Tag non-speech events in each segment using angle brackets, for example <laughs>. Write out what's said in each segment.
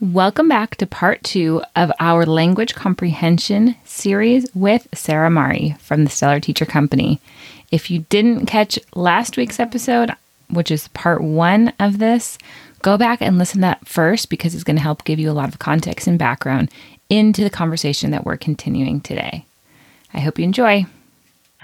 Welcome back to part two of our language comprehension series with Sara Marye from the Stellar Teacher Company. If you didn't catch last week's episode, which is part one of this, go back and listen to that first because it's going to help give you a lot of context and background into the conversation that we're continuing today. I hope you enjoy.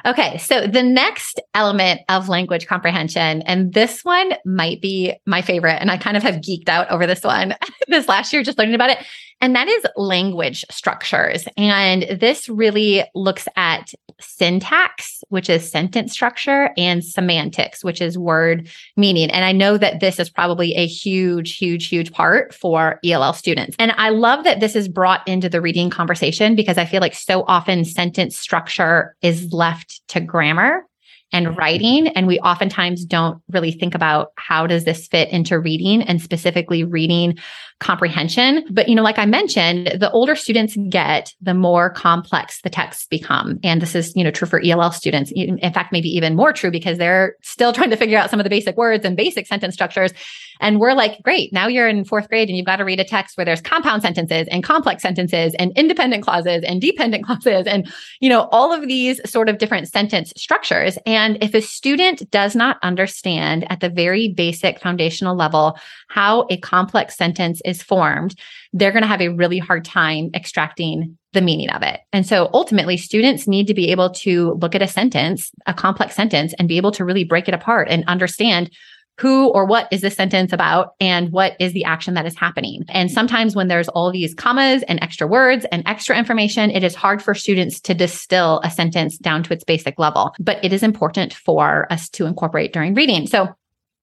Okay, so the next element of language comprehension, and this one might be my favorite, and I kind of have geeked out over this one <laughs> this last year, just learning about it, and that is language structures. And this really looks at syntax, which is sentence structure, and semantics, which is word meaning. And I know that this is probably a huge, huge, huge part for ELL students. And I love that this is brought into the reading conversation because I feel like so often sentence structure is left to grammar and mm-hmm. writing and we oftentimes don't really think about how does this fit into reading and specifically reading comprehension. But you know like i mentioned the older students get the more complex the texts become. And this is you know true for ell students. In fact maybe even more true because they're still trying to figure out some of the basic words and basic sentence structures. And we're like, great, now you're in fourth grade and you've got to read a text where there's compound sentences and complex sentences and independent clauses and dependent <laughs> clauses and, you know, all of these sort of different sentence structures. And if a student does not understand at the very basic foundational level how a complex sentence is formed, they're going to have a really hard time extracting the meaning of it. And so ultimately, students need to be able to look at a sentence, a complex sentence, and be able to really break it apart and understand who or what is this sentence about and what is the action that is happening. And sometimes when there's all these commas and extra words and extra information, it is hard for students to distill a sentence down to its basic level, but it is important for us to incorporate during reading. So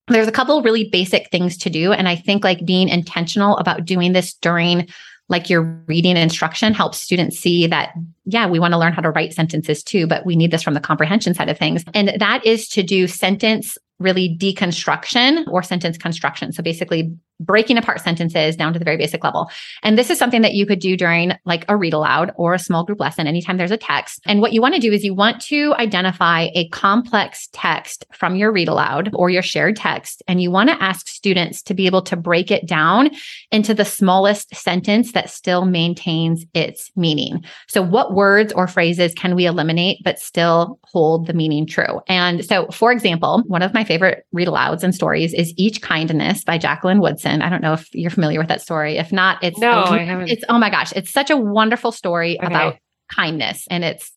there's a couple really basic things to do. And I think like being intentional about doing this during like your reading instruction helps students see that, yeah, we want to learn how to write sentences too, but we need this from the comprehension side of things. And that is to do sentence really deconstruction or sentence construction. So basically breaking apart sentences down to the very basic level. And this is something that you could do during like a read aloud or a small group lesson anytime there's a text. And what you want to do is you want to identify a complex text from your read aloud or your shared text. And you want to ask students to be able to break it down into the smallest sentence that still maintains its meaning. So what words or phrases can we eliminate but still hold the meaning true? And so for example, one of my favorite read alouds and stories is Each Kindness by Jacqueline Woodson. I don't know if you're familiar with that story. If not, it's no, I haven't. It's oh my gosh, it's such a wonderful story okay. about kindness, and it's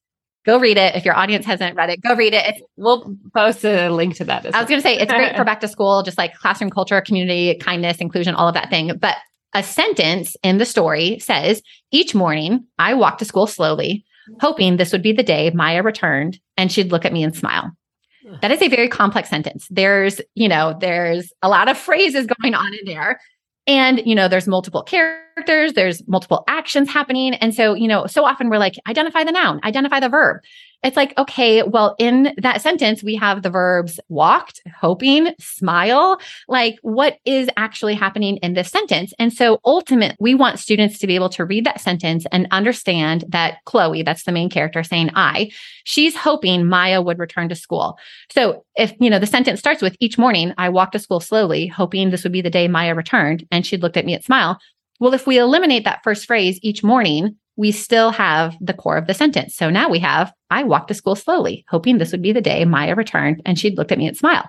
Go read it. If your audience hasn't read it, go read it. It's, we'll post a link to that. I was going to say it's great for <laughs> back to school, just like classroom culture, community, kindness, inclusion, all of that thing. But a sentence in the story says, Each morning, I walked to school slowly, hoping this would be the day Maya returned and she'd look at me and smile. That is a very complex sentence. There's, you know, there's a lot of phrases going on in there. And, you know, there's multiple characters, there's multiple actions happening. And so, you know, so often we're like, identify the noun, identify the verb. It's like, okay, well, in that sentence, we have the verbs walked, hoping, smile. Like, what is actually happening in this sentence? And so, ultimately, we want students to be able to read that sentence and understand that Chloe, that's the main character saying I, she's hoping Maya would return to school. So, if, you know, the sentence starts with each morning, I walked to school slowly, hoping this would be the day Maya returned, and she'd looked at me at smile. Well, if we eliminate that first phrase each morning, we still have the core of the sentence. So now we have, I walked to school slowly, hoping this would be the day Maya returned and she'd looked at me and smiled.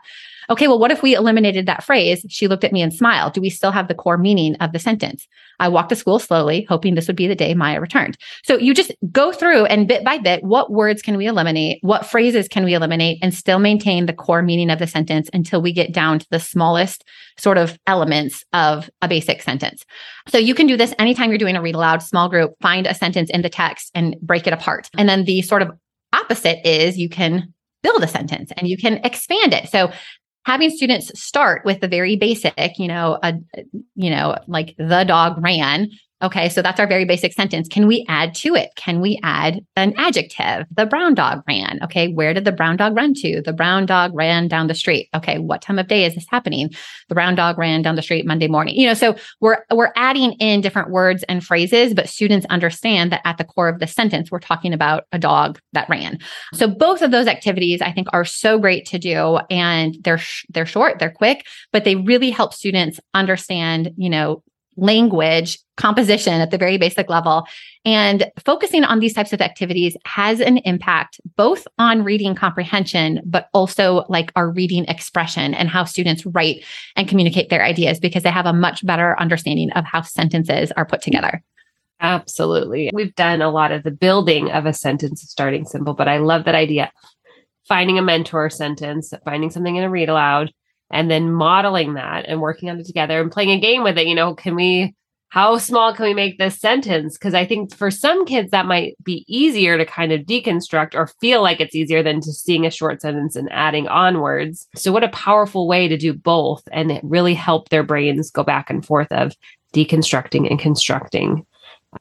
Okay, well, what if we eliminated that phrase? She looked at me and smiled. Do we still have the core meaning of the sentence? I walked to school slowly, hoping this would be the day Maya returned. So you just go through and bit by bit, what words can we eliminate? What phrases can we eliminate and still maintain the core meaning of the sentence until we get down to the smallest sort of elements of a basic sentence. So you can do this anytime you're doing a read aloud small group, find a sentence in the text and break it apart. And then the sort of opposite is you can build a sentence and you can expand it. So having students start with the very basic, you know, a, you know, like the dog ran Okay, so that's our very basic sentence. Can we add to it? Can we add an adjective? The brown dog ran. Okay, where did the brown dog run to? The brown dog ran down the street. Okay, what time of day is this happening? The brown dog ran down the street Monday morning. You know, so we're we're adding in different words and phrases, but students understand that at the core of the sentence we're talking about a dog that ran. So both of those activities I think are so great to do and they're sh- they're short, they're quick, but they really help students understand, you know, language composition at the very basic level. And focusing on these types of activities has an impact both on reading comprehension, but also like our reading expression and how students write and communicate their ideas because they have a much better understanding of how sentences are put together. Absolutely. We've done a lot of the building of a sentence starting simple, but I love that idea. Finding a mentor sentence, finding something in a read aloud, and then modeling that and working on it together and playing a game with it. You know, can we, how small can we make this sentence? Because I think for some kids, that might be easier to kind of deconstruct or feel like it's easier than to seeing a short sentence and adding on words. So, what a powerful way to do both and it really help their brains go back and forth of deconstructing and constructing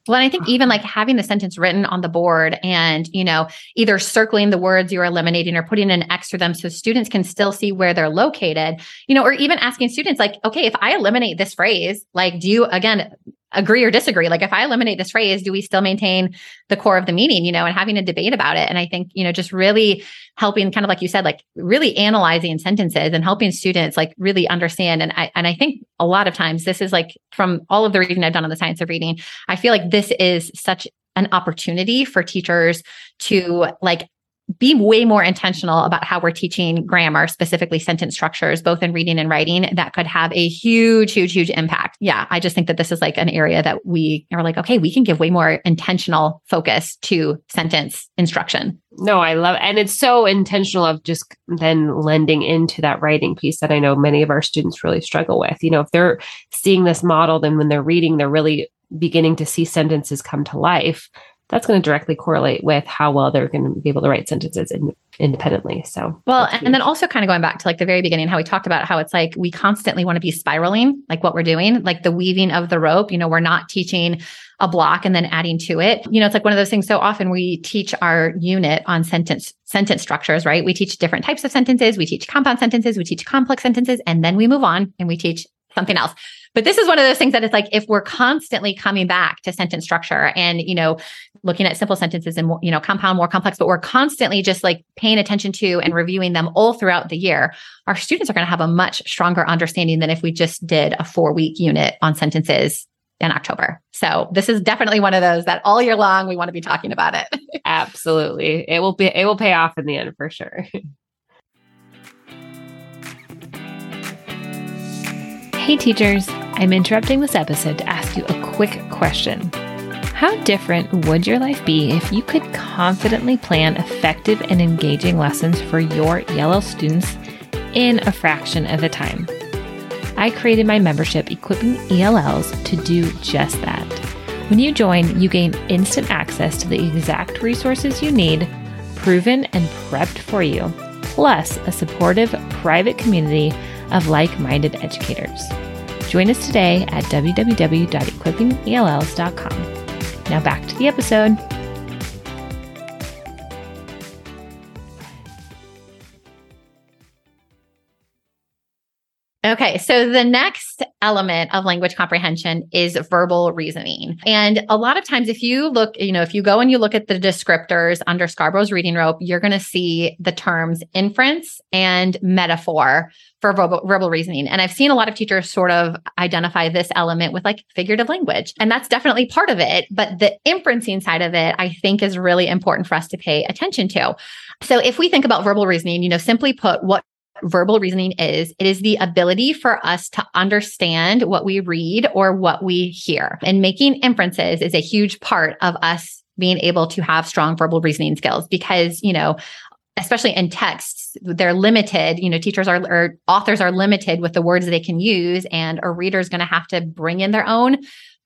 well, and I think even like having the sentence written on the board and, you know, either circling the words you're eliminating or putting an X through them so students can still see where they're located, you know, or even asking students like, okay, if I eliminate this phrase, like, do you again agree or disagree? Like, if I eliminate this phrase, do we still maintain the core of the meaning, you know, and having a debate about it? And I think, you know, just really helping kind of like you said, like really analyzing sentences and helping students like really understand. And I, and I think a lot of times this is like from all of the reading I've done on the science of reading, I feel like this is such an opportunity for teachers to like be way more intentional about how we're teaching grammar, specifically sentence structures, both in reading and writing, that could have a huge, huge, huge impact. Yeah, I just think that this is like an area that we are like, okay, we can give way more intentional focus to sentence instruction. No, I love, and it's so intentional of just then lending into that writing piece that I know many of our students really struggle with. You know, if they're seeing this model, then when they're reading, they're really beginning to see sentences come to life that's going to directly correlate with how well they're going to be able to write sentences in, independently. So, well, and then also kind of going back to like the very beginning, how we talked about how it's like we constantly want to be spiraling, like what we're doing, like the weaving of the rope. You know, we're not teaching a block and then adding to it. You know, it's like one of those things. So often we teach our unit on sentence sentence structures, right? We teach different types of sentences, we teach compound sentences, we teach complex sentences, and then we move on and we teach something else. But this is one of those things that it's like if we're constantly coming back to sentence structure and, you know, looking at simple sentences and, you know, compound, more complex, but we're constantly just like paying attention to and reviewing them all throughout the year, our students are going to have a much stronger understanding than if we just did a four week unit on sentences in October. So this is definitely one of those that all year long we want to be talking about it. <laughs> Absolutely. It will be it will pay off in the end for sure. <laughs> Hey teachers, I'm interrupting this episode to ask you a quick question. How different would your life be if you could confidently plan effective and engaging lessons for your ELL students in a fraction of the time? I created my membership equipping ELLs to do just that. When you join, you gain instant access to the exact resources you need, proven and prepped for you, plus a supportive private community of like minded educators. Join us today at www.equippingells.com. Now back to the episode. Okay, so the next element of language comprehension is verbal reasoning. And a lot of times, if you look, you know, if you go and you look at the descriptors under Scarborough's reading rope, you're going to see the terms inference and metaphor for verbal, verbal reasoning. And I've seen a lot of teachers sort of identify this element with like figurative language. And that's definitely part of it. But the inferencing side of it, I think is really important for us to pay attention to. So if we think about verbal reasoning, you know, simply put, what verbal reasoning is it is the ability for us to understand what we read or what we hear. And making inferences is a huge part of us being able to have strong verbal reasoning skills because, you know, especially in texts, they're limited. You know, teachers are or authors are limited with the words they can use, and a reader is going to have to bring in their own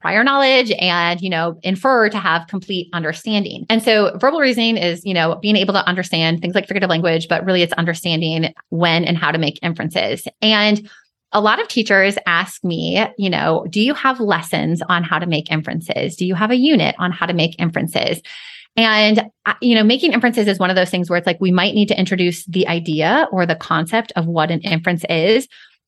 prior knowledge and you know infer to have complete understanding and so verbal reasoning is you know being able to understand things like figurative language but really it's understanding when and how to make inferences and a lot of teachers ask me, you know, do you have lessons on how to make inferences? Do you have a unit on how to make inferences? And, uh, you know, making inferences is one of those things where it's like we might need to introduce the idea or the concept of what an inference is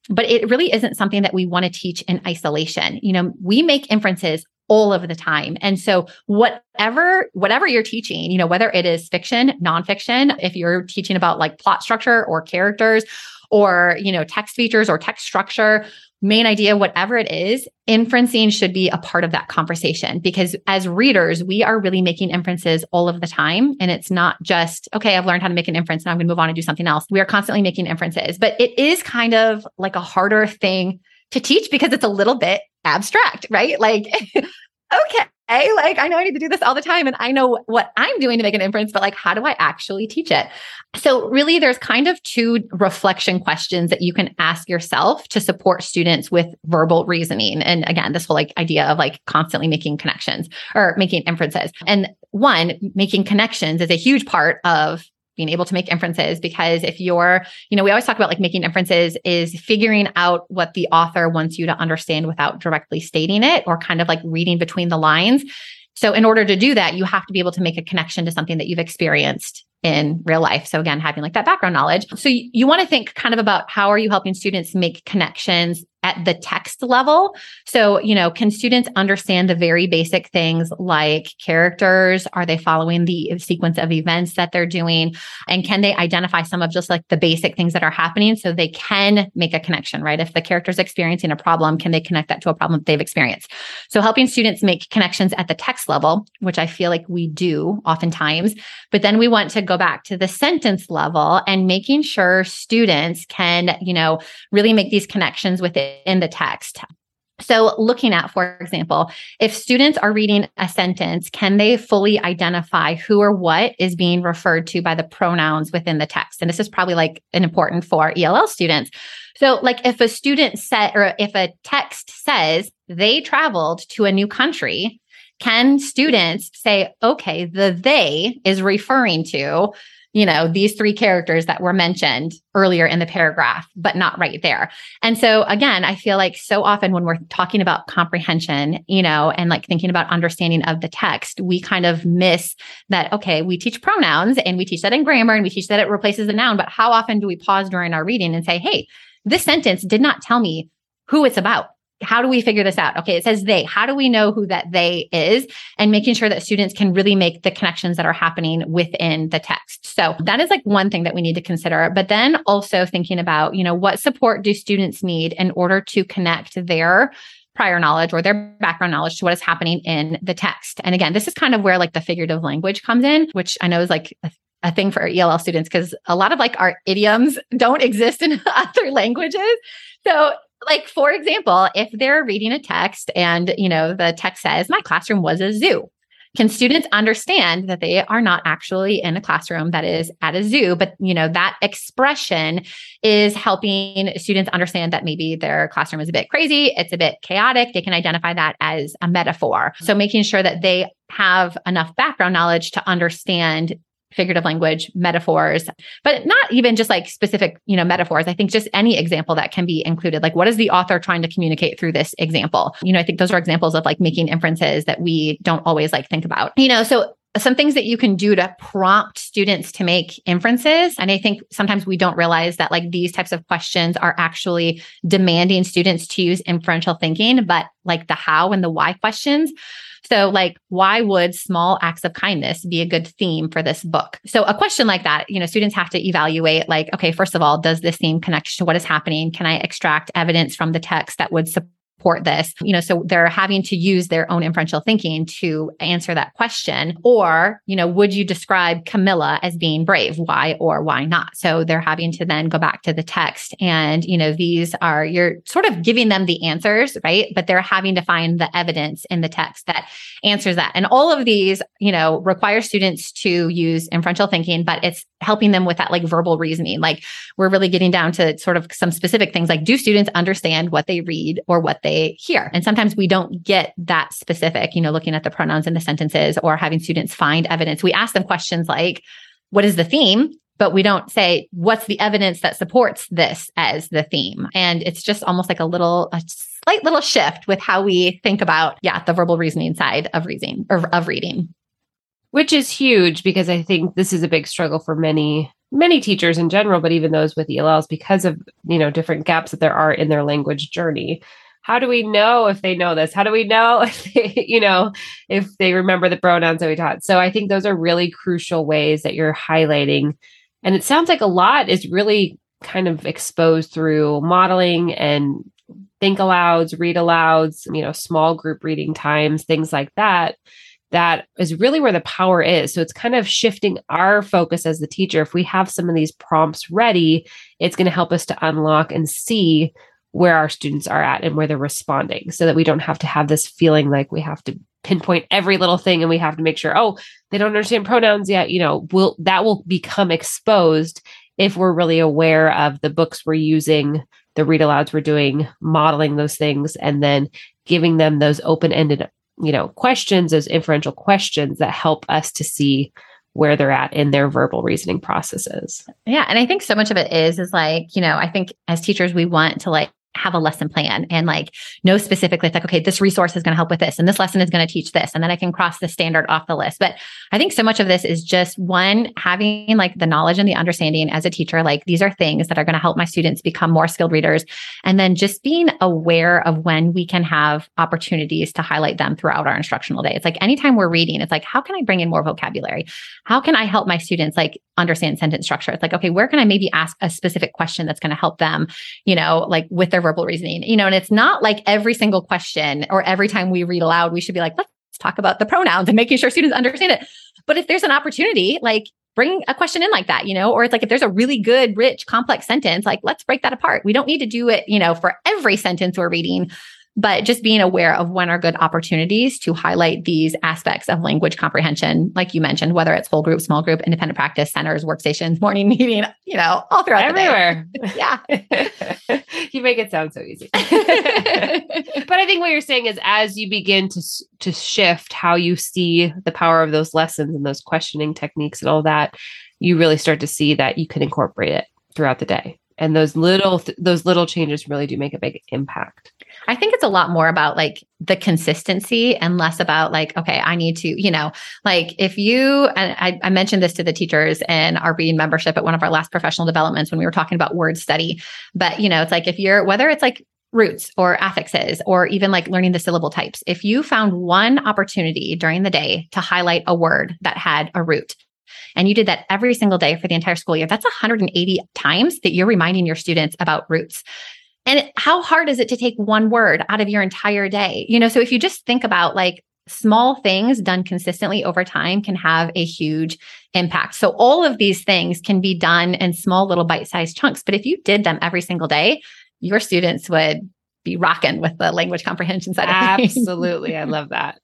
but it really isn't something that we want to teach in isolation. You know, we make inferences all of the time. And so whatever whatever you're teaching, you know, whether it is fiction, nonfiction, if you're teaching about like plot structure or characters or, you know, text features or text structure, main idea, whatever it is, inferencing should be a part of that conversation because as readers, we are really making inferences all of the time. And it's not just, okay, I've learned how to make an inference. Now I'm going to move on and do something else. We are constantly making inferences, but it is kind of like a harder thing to teach because it's a little bit abstract, right? Like, <laughs> okay, like I know I need to do this all the time and I know what I'm doing to make an inference, but like, how do I actually teach it? So, really, there's kind of two reflection questions that you can ask yourself to support students with verbal reasoning. And again, this whole like idea of like constantly making connections or making inferences. And one, making connections is a huge part of being able to make inferences because if you're you know we always talk about like making inferences is figuring out what the author wants you to understand without directly stating it or kind of like reading between the lines so in order to do that you have to be able to make a connection to something that you've experienced in real life. So again, having like that background knowledge. So you, you want to think kind of about how are you helping students make connections at the text level. So, you know, can students understand the very basic things like characters? Are they following the sequence of events that they're doing? And can they identify some of just like the basic things that are happening so they can make a connection, right? If the character's experiencing a problem, can they connect that to a problem that they've experienced? So helping students make connections at the text level, which I feel like we do oftentimes, but then we want to go back to the sentence level and making sure students can, you know, really make these connections with it in the text. So, looking at, for example, if students are reading a sentence, can they fully identify who or what is being referred to by the pronouns within the text? And this is probably like an important for ELL students. So, like if a student said, or if a text says they traveled to a new country, can students say, okay, the they is referring to you know, these three characters that were mentioned earlier in the paragraph, but not right there. And so again, I feel like so often when we're talking about comprehension, you know, and like thinking about understanding of the text, we kind of miss that, okay, we teach pronouns and we teach that in grammar and we teach that it replaces a noun. But how often do we pause during our reading and say, hey, this sentence did not tell me who it's about? How do we figure this out? Okay, it says they. How do we know who that they is? And making sure that students can really make the connections that are happening within the text. So that is like one thing that we need to consider. But then also thinking about, you know, what support do students need in order to connect their prior knowledge or their background knowledge to what is happening in the text. And again, this is kind of where like the figurative language comes in, which I know is like a, thing for ELL students because a lot of like our idioms <laughs> don't exist in <laughs> other languages. So like for example, if they're reading a text and, you know, the text says, my classroom was a zoo. Can students understand that they are not actually in a classroom that is at a zoo, but you know that expression is helping students understand that maybe their classroom is a bit crazy, it's a bit chaotic. They can identify that as a metaphor. So making sure that they have enough background knowledge to understand figurative language metaphors but not even just like specific you know metaphors. I think just any example that can be included. Like what is the author trying to communicate through this example? You know i think those are examples of like making inferences that we don't always like think about. You know so some things that you can do to prompt students to make inferences. And I think sometimes we don't realize that like these types of questions are actually demanding students to use inferential thinking, but like the how and the why questions so, like, why would small acts of kindness be a good theme for this book? So, a question like that, you know, students have to evaluate, like, okay, first of all, does this theme connect to what is happening? Can I extract evidence from the text that would support? Support this. You know, so they're having to use their own inferential thinking to answer that question. Or, you know, would you describe Camilla as being brave? Why or why not? So they're having to then go back to the text. And, you know, these are, you're sort of giving them the answers, right? But they're having to find the evidence in the text that answers that. And all of these, you know, require students to use inferential thinking, but it's helping them with that like verbal reasoning. Like we're really getting down to sort of some specific things like do students understand what they read or what they hear? And sometimes we don't get that specific, you know, looking at the pronouns in the sentences or having students find evidence. We ask them questions like, what is the theme? But we don't say, what's the evidence that supports this as the theme? And it's just almost like a little, a slight little shift with how we think about, yeah, the verbal reasoning side of reasoning or of reading which is huge because I think this is a big struggle for many many teachers in general, but even those with ELLs because of you know different gaps that there are in their language journey. How do we know if they know this? How do we know <laughs> if they, you know, if they remember the pronouns that we taught? So I think those are really crucial ways that you're highlighting. And it sounds like a lot is really kind of exposed through modeling and think alouds, read alouds, you know, small group reading times, things like that that is really where the power is. So it's kind of shifting our focus as the teacher. If we have some of these prompts ready, it's going to help us to unlock and see where our students are at and where they're responding so that we don't have to have this feeling like we have to pinpoint every little thing and we have to make sure oh they don't understand pronouns yet you know will that will become exposed if we're really aware of the books we're using the read alouds we're doing modeling those things and then giving them those open-ended you know, questions, those inferential questions that help us to see where they're at in their verbal reasoning processes. Yeah. And I think so much of it is, is like, you know, I think as teachers, we want to like have a lesson plan and like know specifically it's like okay this resource is going to help with this and this lesson is going to teach this and then i can cross the standard off the list. But i think so much of this is just one having like the knowledge and the understanding as a teacher like these are things that are going to help my students become more skilled readers and then just being aware of when we can have opportunities to highlight them throughout our instructional day. It's like anytime we're reading it's like how can i bring in more vocabulary? How can i help my students like understand sentence structure? It's like okay where can i maybe ask a specific question that's going to help them you know like with their verbal reasoning, you know, and it's not like every single question or every time we read aloud, we should be like, let's talk about the pronouns and making sure students understand it. But if there's an opportunity, like bring a question in like that, you know, or it's like if there's a really good, rich, complex sentence, like let's break that apart. We don't need to do it, you know, for every sentence we're reading, but just being aware of when are good opportunities to highlight these aspects of language comprehension, like you mentioned, whether it's whole group, small group, independent practice, centers, workstations, morning <laughs> meeting, you know, all throughout everywhere. Yeah. <laughs> you make it sound so easy. <laughs> but I think what you're saying is as you begin to to shift how you see the power of those lessons and those questioning techniques and all that, you really start to see that you can incorporate it throughout the day. And those little th- those little changes really do make a big impact. I think it's a lot more about like the consistency and less about like, okay, I need to, you know, like if you, and I, I, mentioned this to the teachers in our reading membership at one of our last professional developments when we were talking about word study. But, you know, it's like if you're, whether it's like roots or affixes or even like learning the syllable types, if you found one opportunity during the day to highlight a word that had a root, and you did that every single day for the entire school year, that's 180 times that you're reminding your students about roots. And how hard is it to take one word out of your entire day? You know, so if you just think about like small things done consistently over time can have a huge impact. So all of these things can be done in small little bite-sized chunks, but if you did them every single day, your students would be rocking with the language comprehension side Absolutely. I love that.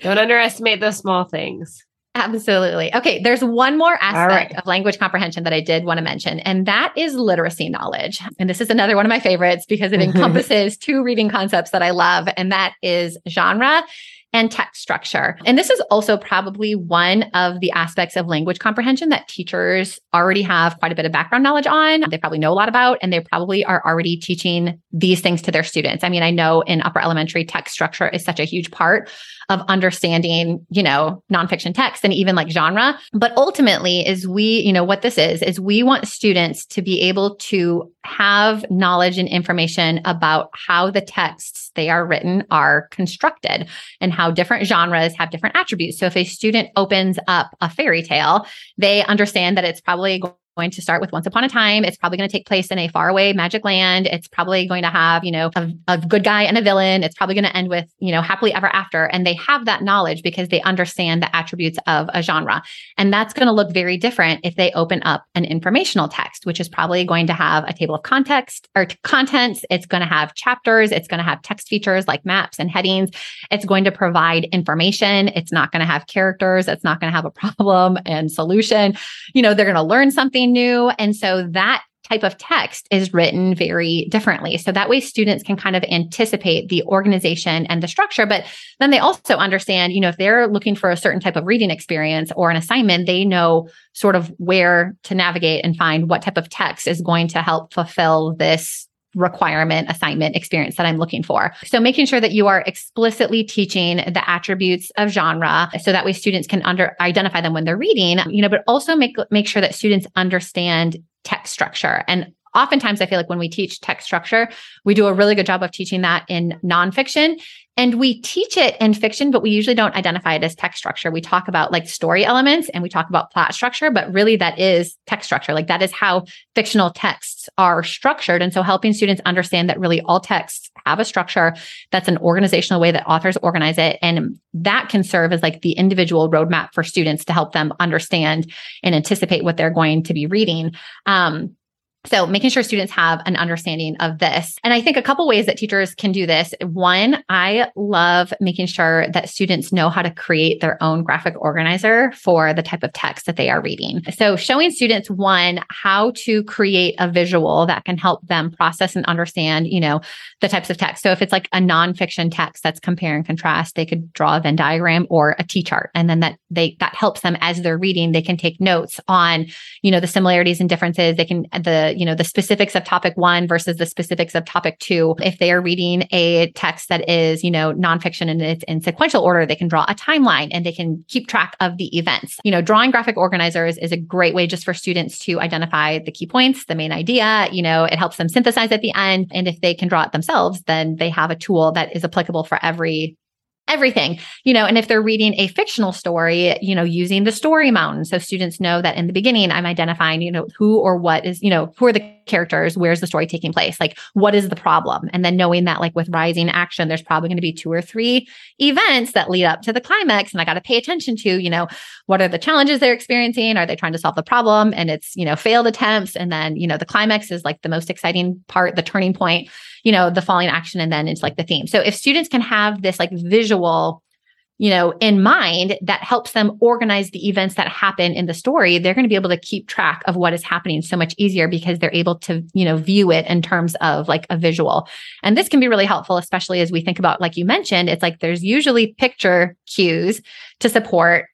Don't underestimate those small things. Absolutely. Okay, there's one more aspect right. of language comprehension that I did want to mention, and that is literacy knowledge. And this is another one of my favorites because it <laughs> encompasses two reading concepts that I love, and that is genre and text structure. And this is also probably one of the aspects of language comprehension that teachers already have quite a bit of background knowledge on. They probably know a lot about, and they probably are already teaching these things to their students. I mean, I know in upper elementary, text structure is such a huge part of understanding, you know, nonfiction text and even like genre. But ultimately, is we, you know, what this is, is we want students to be able to have knowledge and information about how the texts they are written are constructed and how different genres have different attributes. So if a student opens up a fairy tale, they understand that it's probably going to start with Once Upon a Time. It's probably going to take place in a faraway magic land. It's probably going to have, you know, a, a good guy and a villain. It's probably going to end with, you know, happily ever after. And they have that knowledge because they understand the attributes of a genre. And that's going to look very different if they open up an informational text, which is probably going to have a table of context or contents. It's going to have chapters. It's going to have text features like maps and headings. It's going to provide information. It's not going to have characters. It's not going to have a <laughs> problem and solution. You know, they're going to learn something new. And so that type of text is written very differently. So that way students can kind of anticipate the organization and the structure, but then they also understand, you know, if they're looking for a certain type of reading experience or an assignment, they know sort of where to navigate and find what type of text is going to help fulfill this requirement assignment experience that I'm looking for. So making sure that you are explicitly teaching the attributes of genre so that way students can under identify them when they're reading, you know, but also make make sure that students understand text structure. And oftentimes I feel like when we teach text structure, we do a really good job of teaching that in nonfiction. And we teach it in fiction, but we usually don't identify it as text structure. We talk about like story elements and we talk about plot structure, but really that is text structure. Like that is how fictional texts are structured. And so helping students understand that really all texts have a structure that's an organizational way that authors organize it. And that can serve as like the individual roadmap for students to help them understand and anticipate what they're going to be reading. Um, so making sure students have an understanding of this. And I think a couple ways that teachers can do this. One, I love making sure that students know how to create their own graphic organizer for the type of text that they are reading. So showing students one, how to create a visual that can help them process and understand, you know, the types of text. So if it's like a nonfiction text that's compare and contrast, they could draw a Venn diagram or a T chart. And then that they that helps them as they're reading, they can take notes on, you know, the similarities and differences. They can the you know, the specifics of topic one versus the specifics of topic two. If they are reading a text that is, you know, nonfiction and it's in sequential order, they can draw a timeline and they can keep track of the events. You know, drawing graphic organizers is a great way just for students to identify the key points, the main idea. You know, it helps them synthesize at the end. And if they can draw it themselves, then they have a tool that is applicable for every everything, you know, and if they're reading a fictional story, you know, using the story mountain. So students know that in the beginning, I'm identifying, you know, who or what is, you know, who are the characters? Where's the story taking place? Like, what is the problem? And then knowing that, like, with rising action, there's probably going to be two or three events that lead up to the climax. And I got to pay attention to, you know, what are the challenges they're experiencing? Are they trying to solve the problem? And it's, you know, failed attempts. And then, you know, the climax is like the most exciting part, the turning point you know, the falling action and then it's like the theme. So if students can have this like visual, you know, in mind that helps them organize the events that happen in the story, they're going to be able to keep track of what is happening so much easier because they're able to, you know, view it in terms of like a visual. And this can be really helpful, especially as we think about, like you mentioned, it's like there's usually picture cues to support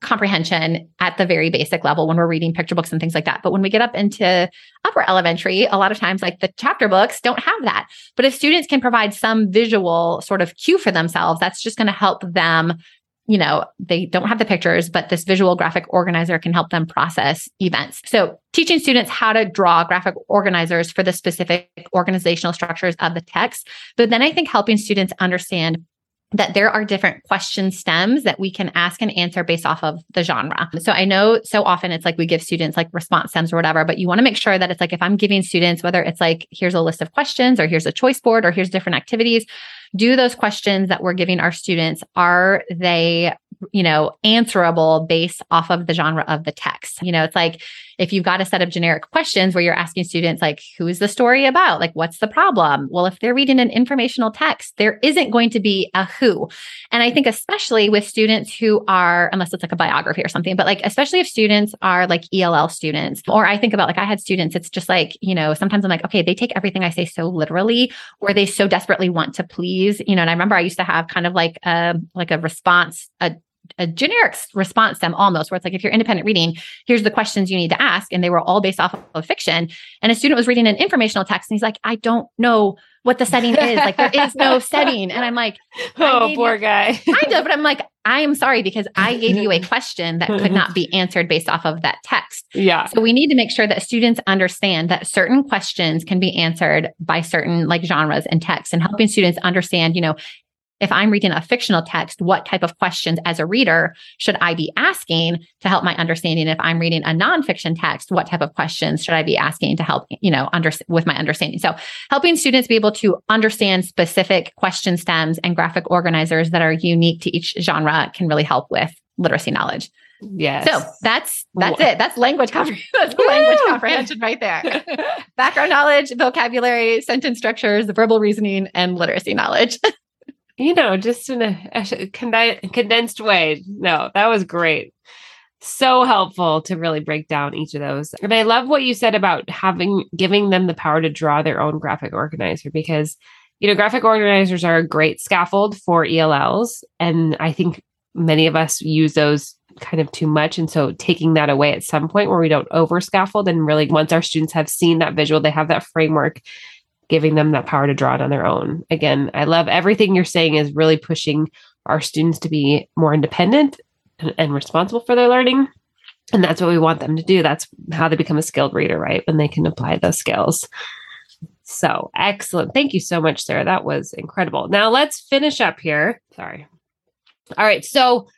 comprehension at the very basic level when we're reading picture books and things like that. But when we get up into upper elementary, a lot of times, like the chapter books don't have that. But if students can provide some visual sort of cue for themselves, that's just going to help them. You know, they don't have the pictures, but this visual graphic organizer can help them process events. So, teaching students how to draw graphic organizers for the specific organizational structures of the text. But then I think helping students understand that there are different question stems that we can ask and answer based off of the genre. So I know so often it's like we give students like response stems or whatever, but you want to make sure that it's like if I'm giving students, whether it's like here's a list of questions or here's a choice board or here's different activities, do those questions that we're giving our students, are they you know, answerable based off of the genre of the text. You know, it's like if you've got a set of generic questions where you're asking students, like, who is the story about? Like, what's the problem? Well, if they're reading an informational text, there isn't going to be a who. And I think, especially with students who are, unless it's like a biography or something, but like, especially if students are like ELL students, or I think about like, I had students, it's just like, you know, sometimes I'm like, okay, they take everything I say so literally, or they so desperately want to please, you know, and I remember I used to have kind of like a, like a response, a a generic response them almost where it's like if you're independent reading here's the questions you need to ask and they were all based off of fiction. And a student was reading an informational text and he's like i don't know what the setting is. Like there is no <laughs> setting. And i'm like oh poor you, guy. <laughs> Kind of but i'm like i am sorry because i gave you a <laughs> question that could not be answered based off of that text. Yeah. So we need to make sure that students understand that certain questions can be answered by certain like genres and texts and helping students understand you know if I'm reading a fictional text, what type of questions as a reader should I be asking to help my understanding? If I'm reading a nonfiction text, what type of questions should I be asking to help, you know, under, with my understanding? So helping students be able to understand specific question stems and graphic organizers that are unique to each genre can really help with literacy knowledge. Yes. So that's that's it. That's language comprehension. <laughs> That's language comprehension right there. <laughs> Background knowledge, vocabulary, sentence structures, verbal reasoning, and literacy knowledge. <laughs> you know, just in a, a condensed way. No, that was great. So helpful to really break down each of those. And I love what you said about having giving them the power to draw their own graphic organizer because you know, graphic organizers are a great scaffold for ELLs and I think many of us use those kind of too much and so taking that away at some point where we don't over scaffold and really once our students have seen that visual they have that framework giving them that power to draw it on their own. Again, I love everything you're saying is really pushing our students to be more independent and, and responsible for their learning. And that's what we want them to do. That's how they become a skilled reader, right? When they can apply those skills. So excellent. Thank you so much, Sara. That was incredible. Now let's finish up here. Sorry. All right. So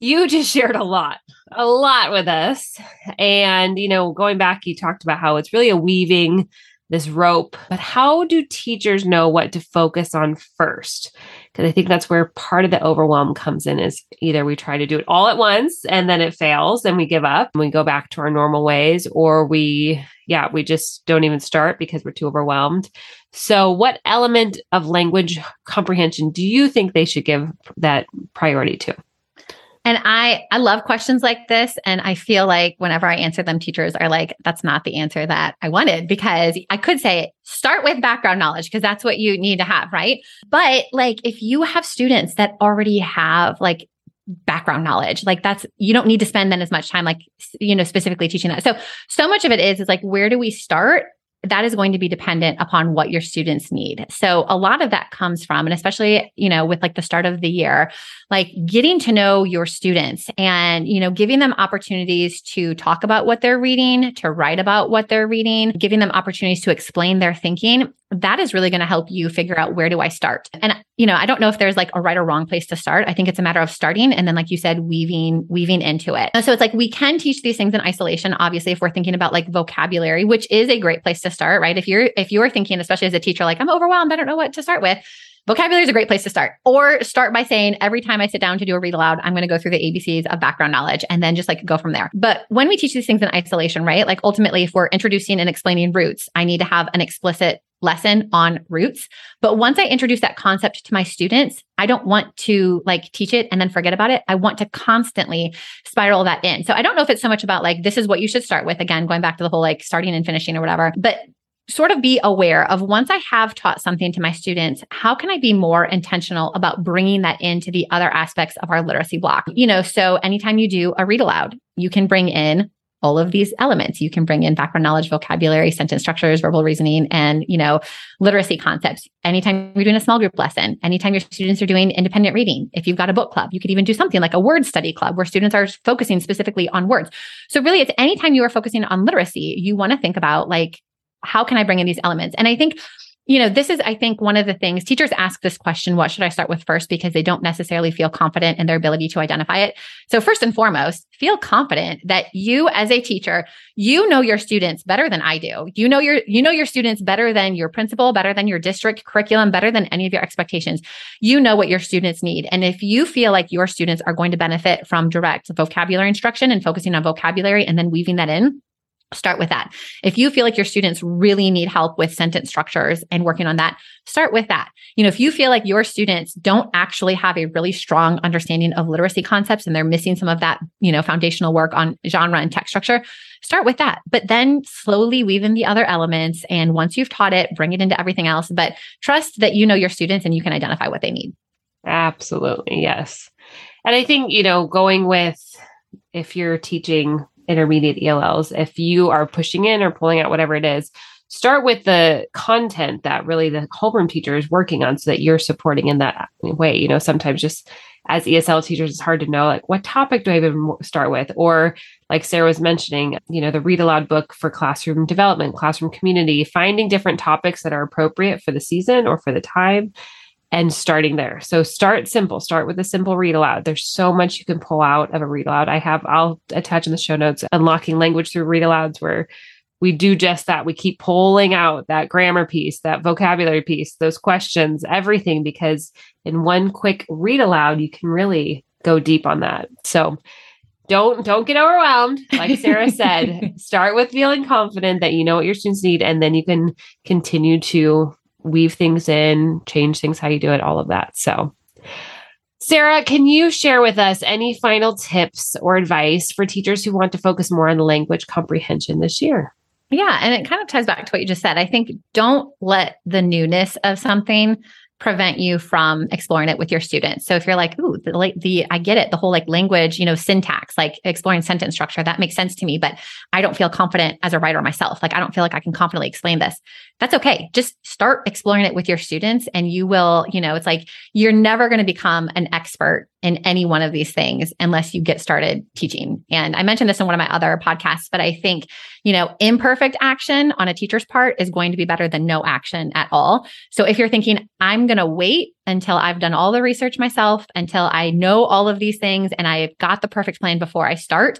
you just shared a lot, a lot with us. And, you know, going back, you talked about how it's really a weaving this rope. But how do teachers know what to focus on first? Because I think that's where part of the overwhelm comes in is either we try to do it all at once and then it fails and we give up and we go back to our normal ways, or we, yeah, we just don't even start because we're too overwhelmed. So, what element of language comprehension do you think they should give that priority to? And I I love questions like this. And I feel like whenever I answer them teachers are like that's not the answer that I wanted because I could say start with background knowledge because that's what you need to have, right? But like if you have students that already have like background knowledge like that's you don't need to spend then as much time like you know specifically teaching that. So so much of it is is like where do we start that is going to be dependent upon what your students need. So a lot of that comes from, and especially, you know, with like the start of the year, like getting to know your students and, you know, giving them opportunities to talk about what they're reading, to write about what they're reading, giving them opportunities to explain their thinking that is really going to help you figure out where do I start. And you know, I don't know if there's like a right or wrong place to start. I think it's a matter of starting and then like you said weaving weaving into it. So it's like we can teach these things in isolation obviously if we're thinking about like vocabulary, which is a great place to start, right? If you're if you're thinking especially as a teacher like I'm overwhelmed, I don't know what to start with. Vocabulary is a great place to start. Or start by saying every time I sit down to do a read aloud, I'm going to go through the ABCs of background knowledge and then just like go from there. But when we teach these things in isolation, right? Like ultimately, if we're introducing and explaining roots, I need to have an explicit lesson on roots. But once I introduce that concept to my students, I don't want to like teach it and then forget about it. I want to constantly spiral that in. So I don't know if it's so much about like, this is what you should start with. Again, going back to the whole like starting and finishing or whatever, but sort of be aware of once I have taught something to my students, how can I be more intentional about bringing that into the other aspects of our literacy block? You know, so anytime you do a read aloud, you can bring in all of these elements. You can bring in background knowledge, vocabulary, sentence structures, verbal reasoning, and, you know, literacy concepts. Anytime you're doing a small group lesson, anytime your students are doing independent reading, if you've got a book club, you could even do something like a word study club where students are focusing specifically on words. So really it's anytime you are focusing on literacy, you want to think about like, how can I bring in these elements? And I think you know, this is, I think, one of the things teachers ask this question what should I start with first? Because they don't necessarily feel confident in their ability to identify it. So, first and foremost, feel confident that you, as a teacher, you know your students better than I do. You know your, you know your students better than your principal, better than your district curriculum, better than any of your expectations. You know what your students need. And if you feel like your students are going to benefit from direct vocabulary instruction and focusing on vocabulary and then weaving that in, start with that. If you feel like your students really need help with sentence structures and working on that, start with that. You know, if you feel like your students don't actually have a really strong understanding of literacy concepts and they're missing some of that, you know, foundational work on genre and text structure, start with that. But then slowly weave in the other elements. And once you've taught it, bring it into everything else. But trust that you know your students and you can identify what they need. Absolutely. Yes. And I think, you know, going with if you're teaching intermediate ELLs, if you are pushing in or pulling out whatever it is, start with the content that really the homeroom teacher is working on so that you're supporting in that way. You know, sometimes just as ESL teachers, it's hard to know like what topic do I even start with? Or like Sara was mentioning, you know, the read aloud book for classroom development, classroom community, finding different topics that are appropriate for the season or for the time and starting there. So start simple, start with a simple read aloud. There's so much you can pull out of a read aloud. I have, I'll attach in the show notes, unlocking language through read alouds where we do just that. We keep pulling out that grammar piece, that vocabulary piece, those questions, everything, because in one quick read aloud, you can really go deep on that. So don't don't get overwhelmed like sara <laughs> said start with feeling confident that you know what your students need and then you can continue to weave things in, change things how you do it, all of that. So, Sara, can you share with us any final tips or advice for teachers who want to focus more on language comprehension this year? Yeah, and it kind of ties back to what you just said. I think don't let the newness of something prevent you from exploring it with your students. So if you're like, ooh, the like the I get it, the whole like language, you know, syntax, like exploring sentence structure, that makes sense to me, but I don't feel confident as a writer myself. Like I don't feel like I can confidently explain this. That's okay. Just start exploring it with your students and you will, you know, it's like you're never going to become an expert in any one of these things unless you get started teaching. And I mentioned this in one of my other podcasts, but I think, you know, imperfect action on a teacher's part is going to be better than no action at all. So if you're thinking, I'm going to wait until I've done all the research myself, until I know all of these things and I've got the perfect plan before I start,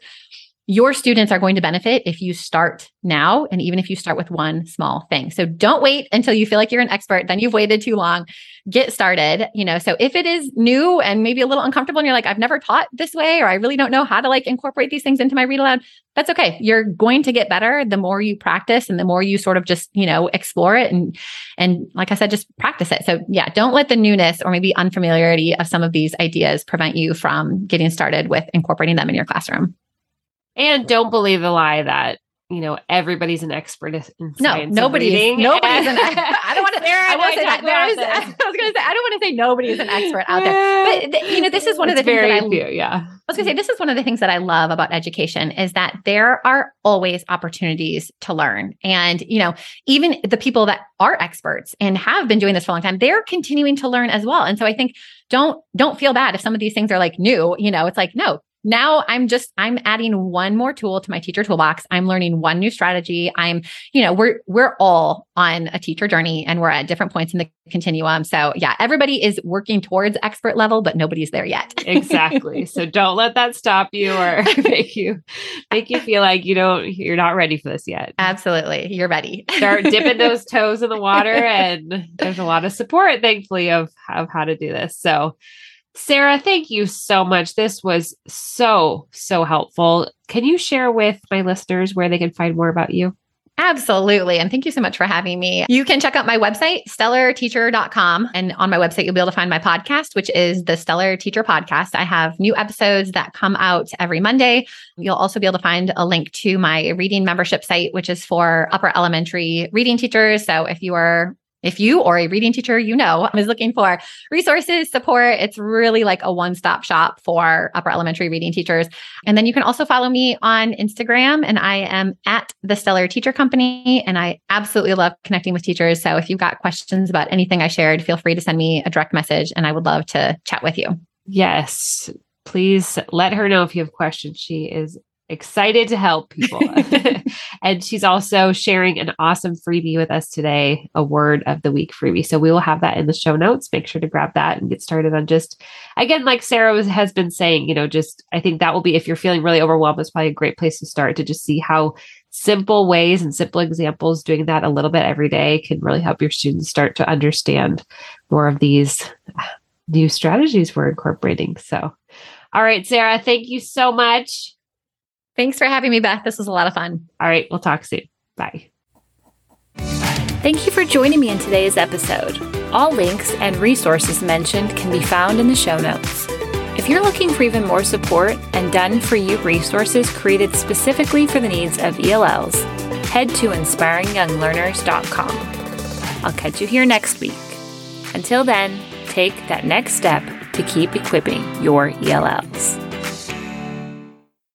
your students are going to benefit if you start now and even if you start with one small thing. So don't wait until you feel like you're an expert, then you've waited too long. Get started, you know. So if it is new and maybe a little uncomfortable and you're like I've never taught this way or I really don't know how to like incorporate these things into my read aloud, that's okay. You're going to get better the more you practice and the more you sort of just, you know, explore it and and like I said just practice it. So yeah, don't let the newness or maybe unfamiliarity of some of these ideas prevent you from getting started with incorporating them in your classroom. And don't believe the lie that you know everybody's an expert in science. No, nobody's nobody's an. I don't want to. <laughs> I will say that there is. I was <laughs> going to say I don't want to say nobody is an expert out there, <laughs> but you know this is one it's of the things that I. Few, yeah. I was going to say this is one of the things that I love about education is that there are always opportunities to learn, and you know even the people that are experts and have been doing this for a long time, they're continuing to learn as well. And so I think don't don't feel bad if some of these things are like new. You know, it's like no, now I'm just I'm adding one more tool to my teacher toolbox. I'm learning one new strategy. I'm, you know, we're we're all on a teacher journey and we're at different points in the continuum. So, yeah, everybody is working towards expert level, but nobody's there yet. <laughs> exactly. So don't let that stop you or <laughs> make you make you feel like you don't you're not ready for this yet. Absolutely. You're ready. Start dipping <laughs> those toes in the water and there's a lot of support thankfully of of how to do this. So, Sara, thank you so much. This was so, so helpful. Can you share with my listeners where they can find more about you? Absolutely. And thank you so much for having me. You can check out my website, stellarteacher.com. And on my website, you'll be able to find my podcast, which is the Stellar Teacher Podcast. I have new episodes that come out every Monday. You'll also be able to find a link to my reading membership site, which is for upper elementary reading teachers. So if you are if you or a reading teacher you know is looking for resources, support, it's really like a one stop shop for upper elementary reading teachers. And then you can also follow me on Instagram, and I am at the Stellar Teacher Company. And I absolutely love connecting with teachers. So if you've got questions about anything I shared, feel free to send me a direct message, and I would love to chat with you. Yes. Please let her know if you have questions. She is excited to help people. <laughs> <laughs> and she's also sharing an awesome freebie with us today, a word of the week freebie. So we will have that in the show notes. Make sure to grab that and get started on just, again, like Sara was, has been saying, you know, just I think that will be, if you're feeling really overwhelmed, it's probably a great place to start to just see how simple ways and simple examples doing that a little bit every day can really help your students start to understand more of these new strategies we're incorporating. So, all right, Sara, thank you so much. Thanks for having me, Beth. This was a lot of fun. All right, we'll talk soon. Bye. Thank you for joining me in today's episode. All links and resources mentioned can be found in the show notes. If you're looking for even more support and done for you resources created specifically for the needs of ELLs, head to inspiringyounglearners.com. I'll catch you here next week. Until then, take that next step to keep equipping your ELLs.